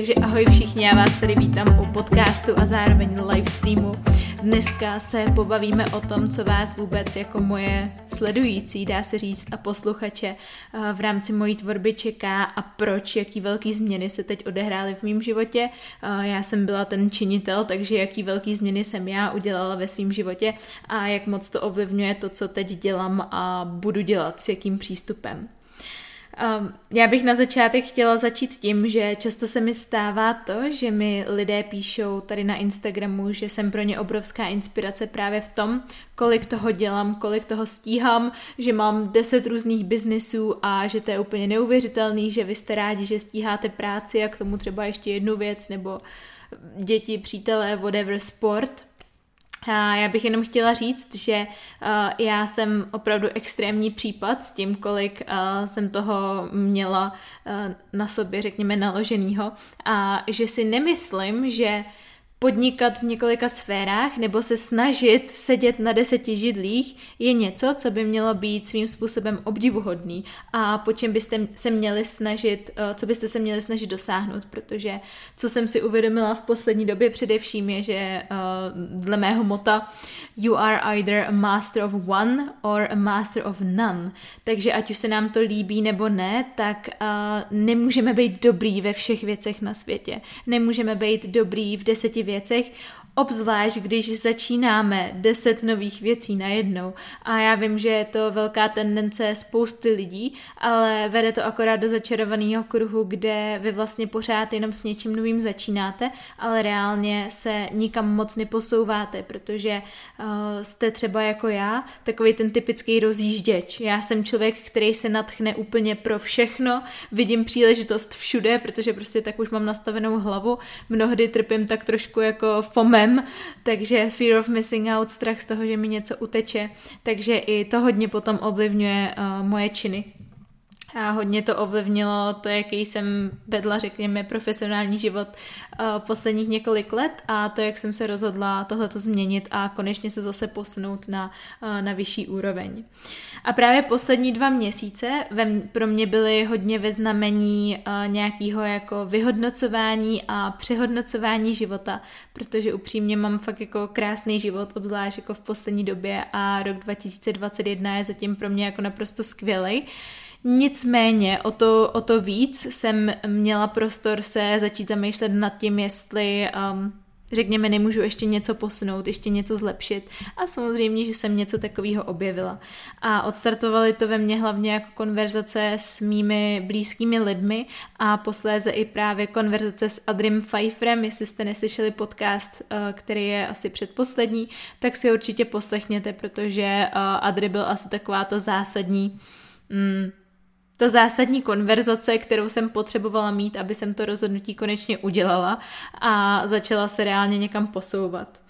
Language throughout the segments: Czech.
Takže ahoj všichni, já vás tady vítám u podcastu a zároveň live streamu. Dneska se pobavíme o tom, co vás vůbec jako moje sledující, dá se říct, a posluchače eh, v rámci mojí tvorby čeká a proč, jaký velký změny se teď odehrály v mém životě. Eh, já jsem byla ten činitel, takže jaký velký změny jsem já udělala ve svém životě a jak moc to ovlivňuje to, co teď dělám a budu dělat, s jakým přístupem. Um, já bych na začátek chtěla začít tím, že často se mi stává to, že mi lidé píšou tady na Instagramu, že jsem pro ně obrovská inspirace právě v tom, kolik toho dělám, kolik toho stíhám, že mám deset různých biznisů a že to je úplně neuvěřitelný, že vy jste rádi, že stíháte práci a k tomu třeba ještě jednu věc nebo děti, přítelé, whatever, sport, já bych jenom chtěla říct, že uh, já jsem opravdu extrémní případ s tím, kolik uh, jsem toho měla uh, na sobě, řekněme, naloženýho. A že si nemyslím, že podnikat v několika sférách nebo se snažit sedět na deseti židlích je něco, co by mělo být svým způsobem obdivuhodný a po čem byste se měli snažit, eh, co byste se měli snažit dosáhnout, protože co jsem si uvědomila v poslední době především je, že eh, dle mého mota you are either a master of one or a master of none. Takže ať už se nám to líbí nebo ne, tak uh, nemůžeme být dobrý ve všech věcech na světě. Nemůžeme být dobrý v deseti věcech, Obzvlášť, když začínáme deset nových věcí najednou. A já vím, že je to velká tendence spousty lidí, ale vede to akorát do začarovaného kruhu, kde vy vlastně pořád jenom s něčím novým začínáte, ale reálně se nikam moc neposouváte, protože uh, jste třeba jako já, takový ten typický rozjížděč. Já jsem člověk, který se natchne úplně pro všechno, vidím příležitost všude, protože prostě tak už mám nastavenou hlavu, mnohdy trpím tak trošku jako fomem, problém, takže fear of missing out, strach z toho, že mi něco uteče, takže i to hodně potom ovlivňuje uh, moje činy. A hodně to ovlivnilo to, jaký jsem vedla, řekněme, profesionální život uh, posledních několik let a to, jak jsem se rozhodla tohleto změnit a konečně se zase posunout na, uh, na vyšší úroveň. A právě poslední dva měsíce ve, pro mě byly hodně ve znamení uh, nějakého jako vyhodnocování a přehodnocování života, protože upřímně mám fakt jako krásný život, obzvlášť jako v poslední době a rok 2021 je zatím pro mě jako naprosto skvělý. Nicméně o to, o to víc jsem měla prostor se začít zamýšlet nad tím, jestli um, řekněme, nemůžu ještě něco posunout, ještě něco zlepšit. A samozřejmě, že jsem něco takového objevila. A odstartovaly to ve mně hlavně jako konverzace s mými blízkými lidmi a posléze i právě konverzace s Adrim Pfeifferem. Jestli jste neslyšeli podcast, uh, který je asi předposlední, tak si určitě poslechněte, protože uh, Adri byl asi taková ta zásadní mm, ta zásadní konverzace, kterou jsem potřebovala mít, aby jsem to rozhodnutí konečně udělala a začala se reálně někam posouvat.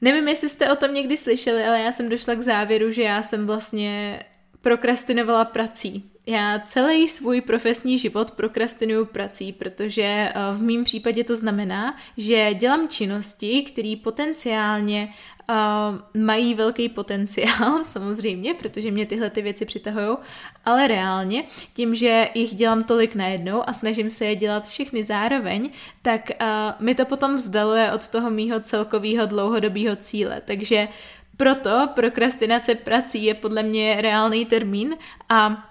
Nevím, jestli jste o tom někdy slyšeli, ale já jsem došla k závěru, že já jsem vlastně prokrastinovala prací. Já celý svůj profesní život prokrastinuju prací, protože eh, v mém případě to znamená, že dělám činnosti, které potenciálně uh, mají velký potenciál, samozřejmě, protože mě tyhle ty věci přitahují, ale reálně, tím, že jich dělám tolik najednou a snažím se je dělat všechny zároveň, tak uh, mi to potom vzdaluje od toho mýho celkového dlouhodobého cíle. Takže proto prokrastinace prací je podle mě reálný termín a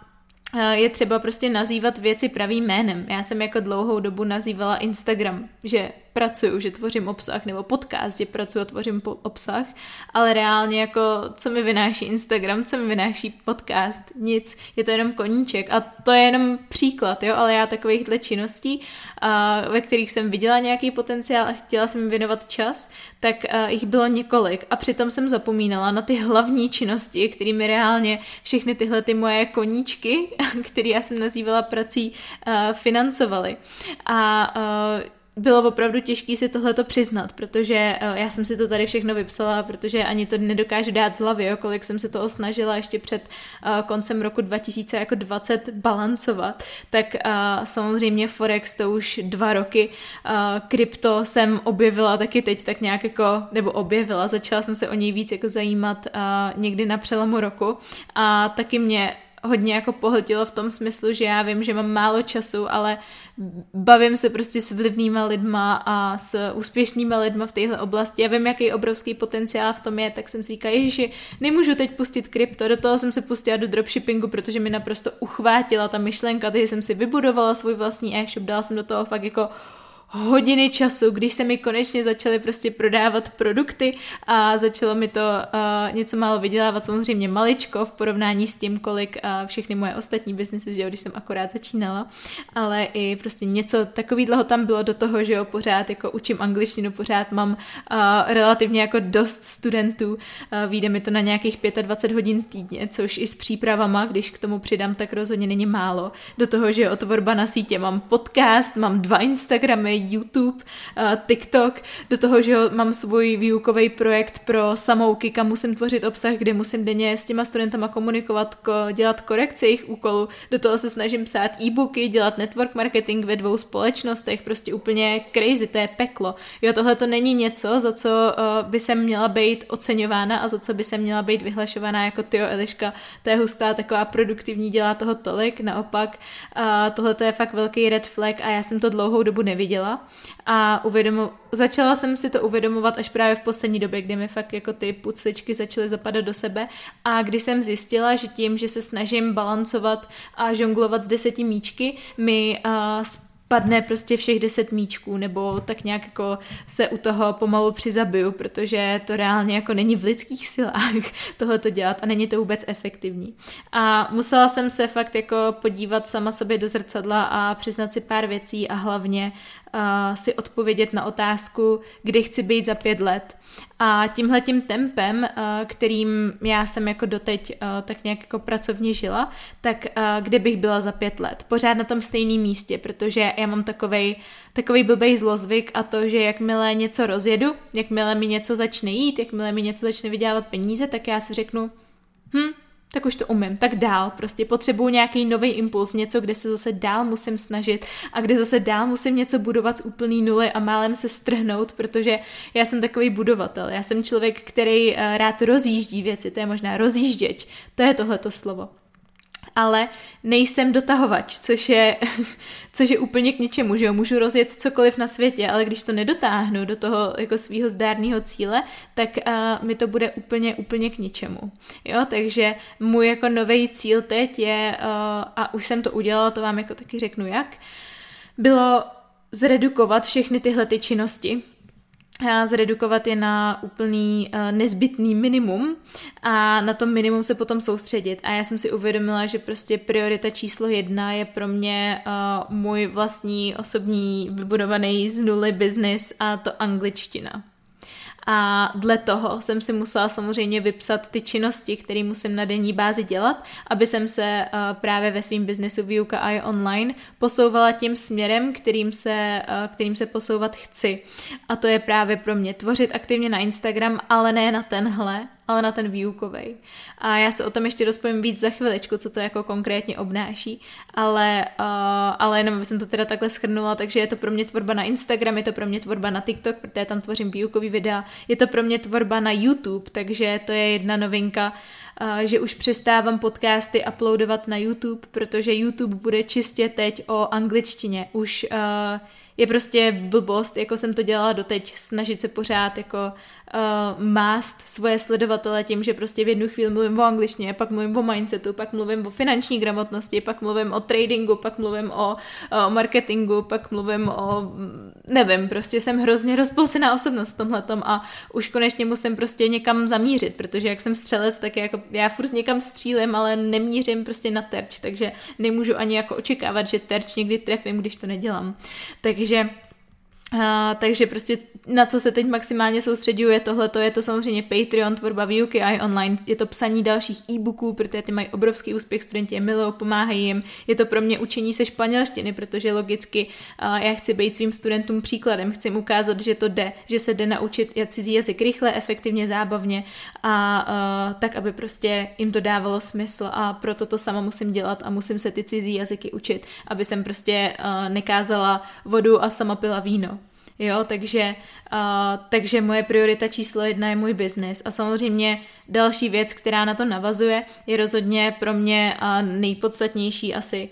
je třeba prostě nazývat věci pravým jménem. Já jsem jako dlouhou dobu nazývala Instagram, že pracuju, že tvořím obsah, nebo podcast, že pracuji a tvořím obsah, ale reálně jako, co mi vynáší Instagram, co mi vynáší podcast, nic, je to jenom koníček. A to je jenom příklad, jo, ale já takovýchhle činností, ve kterých jsem viděla nějaký potenciál a chtěla jsem věnovat čas, tak jich bylo několik. A přitom jsem zapomínala na ty hlavní činnosti, kterými reálně všechny tyhle ty moje koníčky, které já jsem nazývala prací, financovaly. A bylo opravdu těžké si tohleto přiznat, protože uh, já jsem si to tady všechno vypsala, protože ani to nedokážu dát z hlavy, jo, kolik jsem se toho snažila ještě před uh, koncem roku 2020 balancovat, tak uh, samozřejmě Forex to už dva roky, krypto jsem objevila taky teď tak nějak jako, nebo objevila, začala jsem se o něj víc jako zajímat někdy na přelomu roku. A taky mě hodně jako pohltilo v tom smyslu, že já vím, že mám málo času, ale bavím se prostě s vlivnýma lidma a s úspěšnýma lidma v téhle oblasti. Já vím, jaký obrovský potenciál v tom je, tak jsem si říkala, že nemůžu teď pustit krypto, do toho jsem se pustila do dropshippingu, protože mi naprosto uchvátila ta myšlenka, takže jsem si vybudovala svůj vlastní e-shop, dala jsem do toho fakt jako hodiny času, když se mi konečně začaly prostě prodávat produkty a začalo mi to uh, něco málo vydělávat, samozřejmě maličko v porovnání s tím, kolik uh, všechny moje ostatní biznesy, že jo, když jsem akorát začínala, ale i prostě něco takového tam bylo do toho, že jo, pořád jako učím angličtinu, pořád mám uh, relativně jako dost studentů, uh, vyjde mi to na nějakých 25 hodin týdně, což i s přípravama, když k tomu přidám, tak rozhodně není málo. Do toho, že jo, tvorba na sítě, mám podcast, mám dva Instagramy, YouTube, uh, TikTok, do toho, že mám svůj výukový projekt pro samouky, kam musím tvořit obsah, kde musím denně s těma studentama komunikovat, ko, dělat korekce jejich úkolů, do toho se snažím psát e-booky, dělat network marketing ve dvou společnostech, prostě úplně crazy, to je peklo. Jo, tohle to není něco, za co uh, by se měla být oceňována a za co by se měla být vyhlašovaná jako tyjo Eliška, to je hustá, taková produktivní, dělá toho tolik, naopak uh, tohle to je fakt velký red flag a já jsem to dlouhou dobu neviděla a uvědomo, začala jsem si to uvědomovat až právě v poslední době, kdy mi fakt jako ty pucličky začaly zapadat do sebe a kdy jsem zjistila, že tím, že se snažím balancovat a žonglovat z deseti míčky, mi uh, padne prostě všech deset míčků, nebo tak nějak jako se u toho pomalu přizabiju, protože to reálně jako není v lidských silách tohle to dělat a není to vůbec efektivní. A musela jsem se fakt jako podívat sama sobě do zrcadla a přiznat si pár věcí a hlavně uh, si odpovědět na otázku, kdy chci být za pět let. A tímhletím tempem, uh, kterým já jsem jako doteď uh, tak nějak jako pracovně žila, tak uh, kde bych byla za pět let? Pořád na tom stejném místě, protože já mám takovej, takový blbej zlozvyk a to, že jakmile něco rozjedu, jakmile mi něco začne jít, jakmile mi něco začne vydělávat peníze, tak já si řeknu, hm, tak už to umím, tak dál. Prostě potřebuju nějaký nový impuls, něco, kde se zase dál musím snažit a kde zase dál musím něco budovat z úplný nuly a málem se strhnout, protože já jsem takový budovatel. Já jsem člověk, který eh, rád rozjíždí věci, to je možná rozjížděč, to je tohleto slovo ale nejsem dotahovač, což je, což je úplně k ničemu, že jo, můžu rozjet cokoliv na světě, ale když to nedotáhnu do toho jako svého zdárného cíle, tak uh, mi to bude úplně, úplně k ničemu. Jo, takže můj jako nový cíl teď je, uh, a už jsem to udělala, to vám jako taky řeknu jak, bylo zredukovat všechny tyhle ty činnosti, zredukovat je na úplný uh, nezbytný minimum a na tom minimum se potom soustředit. A já jsem si uvědomila, že prostě priorita číslo jedna je pro mě uh, můj vlastní osobní vybudovaný z nuly business a to angličtina. A dle toho jsem si musela samozřejmě vypsat ty činnosti, které musím na denní bázi dělat, aby jsem se uh, právě ve svém biznesu výuka a online posouvala tím směrem, kterým se, uh, kterým se posouvat chci. A to je právě pro mě tvořit aktivně na Instagram, ale ne na tenhle, ale na ten výukový. A já se o tom ještě rozpovím víc za chviličku, co to jako konkrétně obnáší, ale, uh, ale jenom jsem to teda takhle schrnula, takže je to pro mě tvorba na Instagram, je to pro mě tvorba na TikTok, protože tam tvořím výukový videa, je to pro mě tvorba na YouTube, takže to je jedna novinka, uh, že už přestávám podcasty uploadovat na YouTube, protože YouTube bude čistě teď o angličtině. Už uh, je prostě blbost, jako jsem to dělala doteď, snažit se pořád jako uh, mást svoje sledovatele tím, že prostě v jednu chvíli mluvím o angličtině, pak mluvím o mindsetu, pak mluvím o finanční gramotnosti, pak mluvím o tradingu, pak mluvím o, o marketingu, pak mluvím o, nevím, prostě jsem hrozně rozpolcená osobnost v tomhletom a už konečně musím prostě někam zamířit, protože jak jsem střelec, tak jako já furt někam střílím, ale nemířím prostě na terč, takže nemůžu ani jako očekávat, že terč někdy trefím, když to nedělám. Takže Uh, takže prostě na co se teď maximálně soustředuju je tohle, to je to samozřejmě Patreon, tvorba výuky a online, je to psaní dalších e-booků, protože ty mají obrovský úspěch, studenti je milou, pomáhají jim, je to pro mě učení se španělštiny, protože logicky uh, já chci být svým studentům příkladem, chci jim ukázat, že to jde, že se jde naučit cizí jazyk rychle, efektivně, zábavně a uh, tak, aby prostě jim to dávalo smysl. A proto to sama musím dělat a musím se ty cizí jazyky učit, aby jsem prostě uh, nekázala vodu a sama pila víno. Jo, takže, uh, takže moje priorita číslo jedna je můj biznis. A samozřejmě další věc, která na to navazuje, je rozhodně pro mě uh, nejpodstatnější asi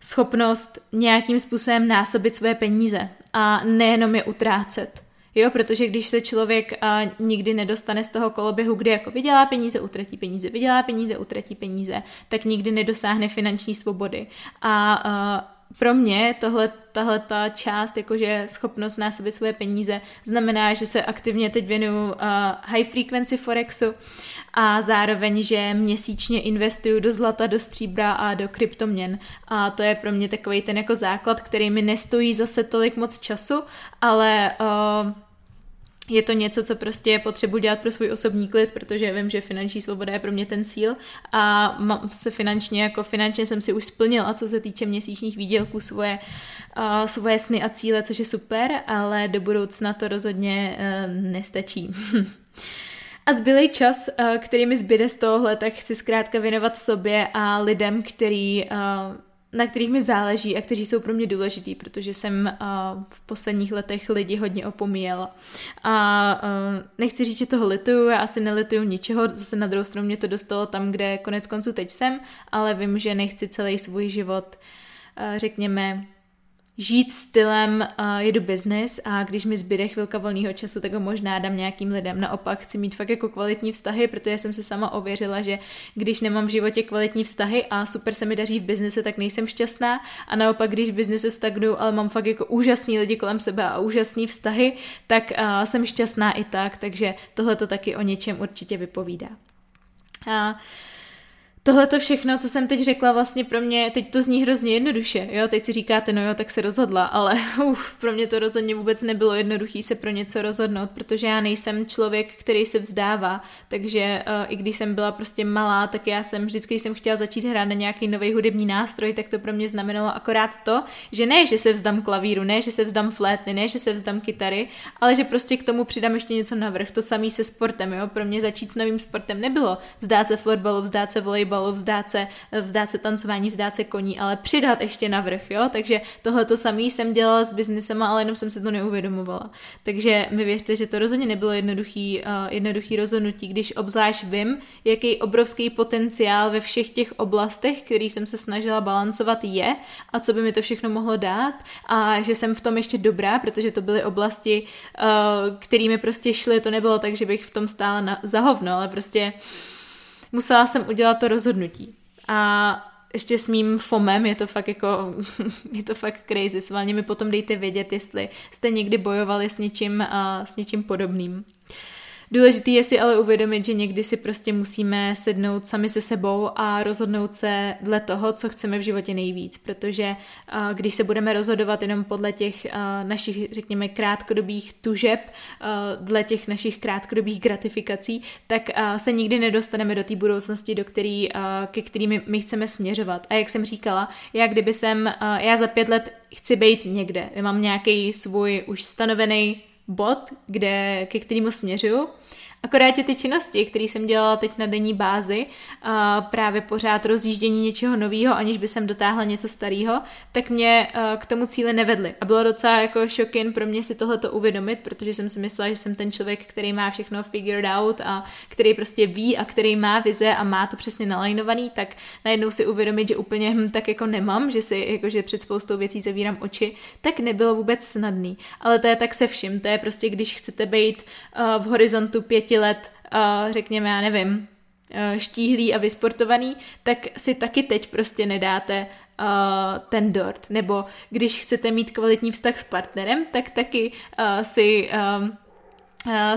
schopnost nějakým způsobem násobit své peníze a nejenom je utrácet. Jo, protože když se člověk a, nikdy nedostane z toho koloběhu, kde jako vydělá peníze, utratí peníze, vydělá peníze, utratí peníze, tak nikdy nedosáhne finanční svobody. A, a pro mě tohle, tahle ta část, jakože schopnost násobit své peníze, znamená, že se aktivně teď věnuju uh, high frequency forexu a zároveň, že měsíčně investuju do zlata, do stříbra a do kryptoměn. A to je pro mě takový ten jako základ, který mi nestojí zase tolik moc času, ale uh, je to něco, co prostě potřebuji dělat pro svůj osobní klid, protože vím, že finanční svoboda je pro mě ten cíl a mám se finančně, jako finančně jsem si už splnila, co se týče měsíčních výdělků, svoje, uh, svoje sny a cíle, což je super, ale do budoucna to rozhodně uh, nestačí. A zbylej čas, který mi zbyde z tohohle, tak chci zkrátka věnovat sobě a lidem, který na kterých mi záleží a kteří jsou pro mě důležitý, protože jsem uh, v posledních letech lidi hodně opomíjela. A uh, nechci říct, že toho lituju, já asi nelituju ničeho, zase na druhou stranu mě to dostalo tam, kde konec konců teď jsem, ale vím, že nechci celý svůj život, uh, řekněme, žít stylem uh, jedu business a když mi zbyde chvilka volného času, tak ho možná dám nějakým lidem. Naopak chci mít fakt jako kvalitní vztahy, protože jsem se sama ověřila, že když nemám v životě kvalitní vztahy a super se mi daří v biznise, tak nejsem šťastná a naopak, když v biznise stagnu, ale mám fakt jako úžasný lidi kolem sebe a úžasný vztahy, tak uh, jsem šťastná i tak, takže tohle to taky o něčem určitě vypovídá. Uh, Tohle to všechno, co jsem teď řekla, vlastně pro mě, teď to zní hrozně jednoduše, jo, teď si říkáte, no jo, tak se rozhodla, ale uf, pro mě to rozhodně vůbec nebylo jednoduché se pro něco rozhodnout, protože já nejsem člověk, který se vzdává, takže uh, i když jsem byla prostě malá, tak já jsem vždycky, když jsem chtěla začít hrát na nějaký nový hudební nástroj, tak to pro mě znamenalo akorát to, že ne, že se vzdám klavíru, ne, že se vzdám flétny, ne, že se vzdám kytary, ale že prostě k tomu přidám ještě něco navrh, to samý se sportem, jo, pro mě začít s novým sportem nebylo vzdát se florbalu, vzdát se volejbalu, volejbalu, vzdát se, vzdát se tancování, vzdát se koní, ale přidat ještě navrh, jo, takže tohle to samý jsem dělala s biznesem, ale jenom jsem se to neuvědomovala. Takže mi věřte, že to rozhodně nebylo jednoduchý, uh, jednoduchý rozhodnutí, když obzvlášť vím, jaký obrovský potenciál ve všech těch oblastech, který jsem se snažila balancovat je a co by mi to všechno mohlo dát. A že jsem v tom ještě dobrá, protože to byly oblasti, uh, kterými prostě šly, to nebylo tak, že bych v tom stála na, za hovno, ale prostě musela jsem udělat to rozhodnutí. A ještě s mým FOMem je to fakt jako, je to fakt crazy. Svalně mi potom dejte vědět, jestli jste někdy bojovali s něčím, a s něčím podobným. Důležitý je si ale uvědomit, že někdy si prostě musíme sednout sami se sebou a rozhodnout se dle toho, co chceme v životě nejvíc, protože když se budeme rozhodovat jenom podle těch našich, řekněme, krátkodobých tužeb, dle těch našich krátkodobých gratifikací, tak se nikdy nedostaneme do té budoucnosti, do který, ke kterými my chceme směřovat. A jak jsem říkala, já kdyby jsem, já za pět let chci být někde, já mám nějaký svůj už stanovený bod, kde, ke kterému směřuju Akorát, že ty činnosti, které jsem dělala teď na denní bázi, právě pořád rozjíždění něčeho nového, aniž by jsem dotáhla něco starého, tak mě k tomu cíli nevedly. A bylo docela jako šokin pro mě si tohleto uvědomit, protože jsem si myslela, že jsem ten člověk, který má všechno figured out a který prostě ví a který má vize a má to přesně nalajnovaný, tak najednou si uvědomit, že úplně hm, tak jako nemám, že si jakože před spoustou věcí zavírám oči, tak nebylo vůbec snadný. Ale to je tak se vším, to je prostě, když chcete být v horizontu pěti pěti let, uh, řekněme, já nevím, uh, štíhlý a vysportovaný, tak si taky teď prostě nedáte uh, ten dort. Nebo když chcete mít kvalitní vztah s partnerem, tak taky si uh,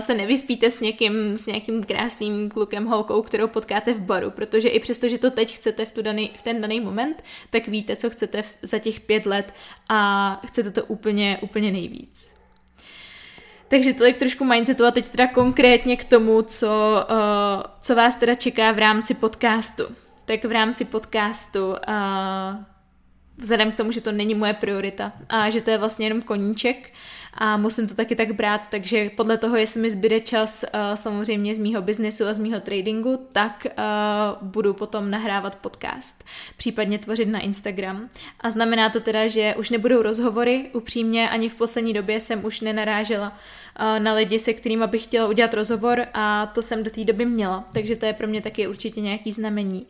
se nevyspíte s někým, s nějakým krásným klukem, holkou, kterou potkáte v baru, protože i přesto, že to teď chcete v, tu daný, v ten daný moment, tak víte, co chcete v, za těch pět let a chcete to úplně, úplně nejvíc. Takže tolik trošku mindsetu a teď teda konkrétně k tomu, co, uh, co vás teda čeká v rámci podcastu. Tak v rámci podcastu uh, vzhledem k tomu, že to není moje priorita a že to je vlastně jenom koníček a musím to taky tak brát, takže podle toho, jestli mi zbyde čas uh, samozřejmě z mýho biznesu a z mýho tradingu, tak uh, budu potom nahrávat podcast, případně tvořit na Instagram. A znamená to teda, že už nebudou rozhovory, upřímně ani v poslední době jsem už nenarážela uh, na lidi, se kterými bych chtěla udělat rozhovor a to jsem do té doby měla, takže to je pro mě taky určitě nějaký znamení.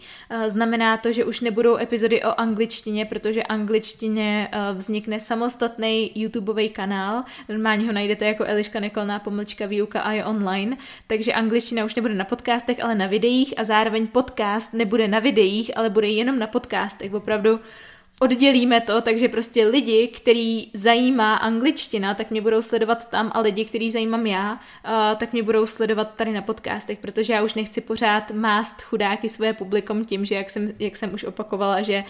Znamená to, že už nebudou epizody o angličtině, protože angličtině vznikne samostatný YouTubeový kanál, normálně ho najdete jako Eliška Nekolná pomlčka výuka a je online, takže angličtina už nebude na podcastech, ale na videích a zároveň podcast nebude na videích, ale bude jenom na podcastech, opravdu oddělíme to, takže prostě lidi, který zajímá angličtina, tak mě budou sledovat tam a lidi, který zajímám já, uh, tak mě budou sledovat tady na podcastech, protože já už nechci pořád mást chudáky svoje publikum tím, že jak jsem, jak jsem už opakovala, že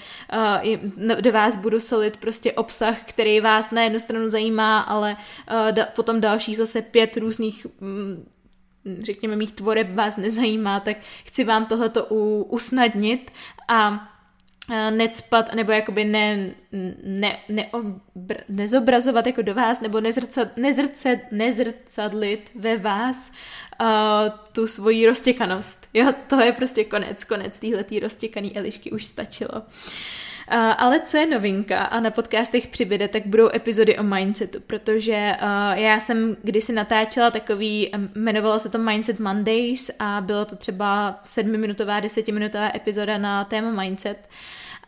uh, do vás budu solit prostě obsah, který vás na jednu stranu zajímá, ale da, potom další zase pět různých mm, řekněme, mých tvoreb vás nezajímá, tak chci vám tohleto usnadnit a Eh, necpat, nebo jakoby ne, ne, ne, obr, nezobrazovat jako do vás, nebo nezrcad, nezrcad, nezrcadlit ve vás uh, tu svoji roztěkanost. Jo, to je prostě konec, konec téhletý roztěkaný Elišky už stačilo. Uh, ale co je novinka a na podcastech přibyde, tak budou epizody o mindsetu, protože já jsem kdysi natáčela takový, jmenovalo se to Mindset Mondays a bylo to třeba sedmiminutová, desetiminutová epizoda na téma mindset.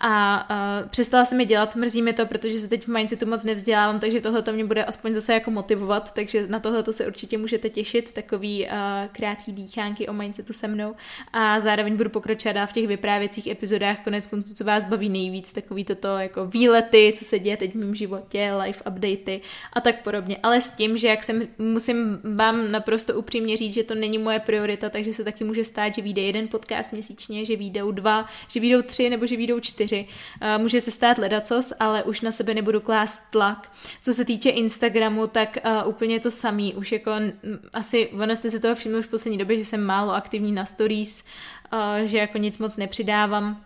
A uh, přestala se mi dělat, mrzí mi to, protože se teď v mindsetu moc nevzdělávám, takže tohle to mě bude aspoň zase jako motivovat, takže na tohle to se určitě můžete těšit, takový uh, krátký dýchánky o mindsetu se mnou. A zároveň budu pokračovat v těch vyprávěcích epizodách. Konec konců, co vás baví nejvíc, takový toto jako výlety, co se děje teď v mém životě, life updaty a tak podobně, ale s tím, že jak jsem, musím vám naprosto upřímně říct, že to není moje priorita, takže se taky může stát, že vyjde jeden podcast měsíčně, že vyjdou dva, že vyjdou tři nebo že vyjdou čtyři čtyři. Uh, může se stát ledacos, ale už na sebe nebudu klást tlak. Co se týče Instagramu, tak uh, úplně to samý. Už jako asi, ono jste si toho všimli už v poslední době, že jsem málo aktivní na stories, uh, že jako nic moc nepřidávám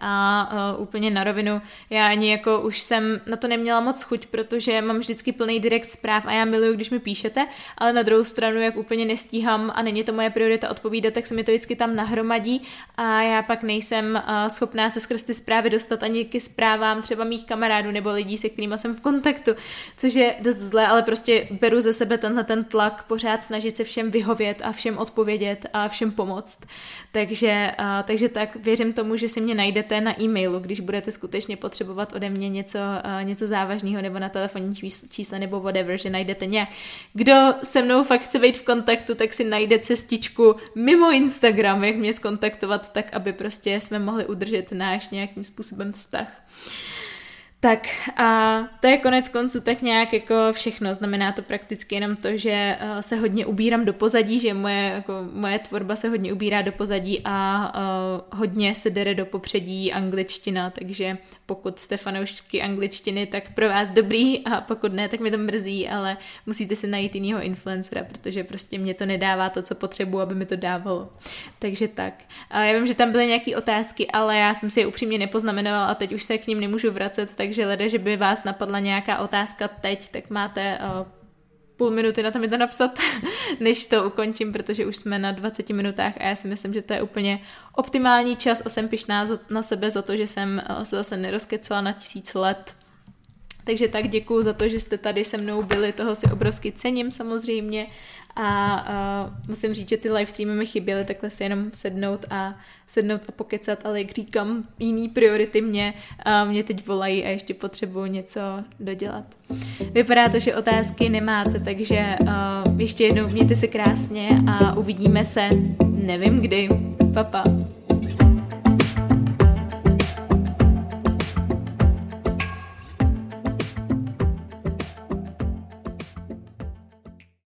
a uh, úplně na rovinu, já ani jako už jsem na to neměla moc chuť, protože mám vždycky plný direkt zpráv a já miluju, když mi píšete, ale na druhou stranu, jak úplně nestíhám a není to moje priorita odpovídat, tak se mi to vždycky tam nahromadí a já pak nejsem uh, schopná se skrz ty zprávy dostat ani ke zprávám třeba mých kamarádů nebo lidí, se kterými jsem v kontaktu, což je dost zlé, ale prostě beru ze sebe tenhle ten tlak, pořád snažit se všem vyhovět a všem odpovědět a všem pomoct. Takže, uh, takže tak věřím tomu, že si mě najde najdete na e-mailu, když budete skutečně potřebovat ode mě něco, uh, něco závažného nebo na telefonní čísle nebo whatever, že najdete nějak. Kdo se mnou fakt chce být v kontaktu, tak si najde cestičku mimo Instagram, jak mě skontaktovat, tak aby prostě jsme mohli udržet náš nějakým způsobem vztah. Tak a to je konec konců tak nějak jako všechno. Znamená to prakticky jenom to, že uh, se hodně ubírám do pozadí, že moje, jako, moje tvorba se hodně ubírá do pozadí a uh, hodně se dere do popředí angličtina, takže pokud jste fanoušky angličtiny, tak pro vás dobrý a pokud ne, tak mi to mrzí, ale musíte si najít jinýho influencera, protože prostě mě to nedává to, co potřebuji, aby mi to dávalo. Takže tak. A já vím, že tam byly nějaké otázky, ale já jsem si je upřímně nepoznamenovala a teď už se k ním nemůžu vracet, takže lede, že by vás napadla nějaká otázka teď, tak máte uh, půl minuty na to mi to napsat, než to ukončím, protože už jsme na 20 minutách a já si myslím, že to je úplně optimální čas a jsem pišná na sebe za to, že jsem uh, se zase nerozkecala na tisíc let. Takže tak děkuju za to, že jste tady se mnou byli, toho si obrovsky cením samozřejmě a uh, musím říct, že ty live streamy mi chyběly, takhle si jenom sednout a sednout a pokecat, ale jak říkám, jiný priority mě, uh, mě teď volají a ještě potřebuju něco dodělat. Vypadá to, že otázky nemáte, takže uh, ještě jednou mějte se krásně a uvidíme se, nevím kdy. Papa. Pa.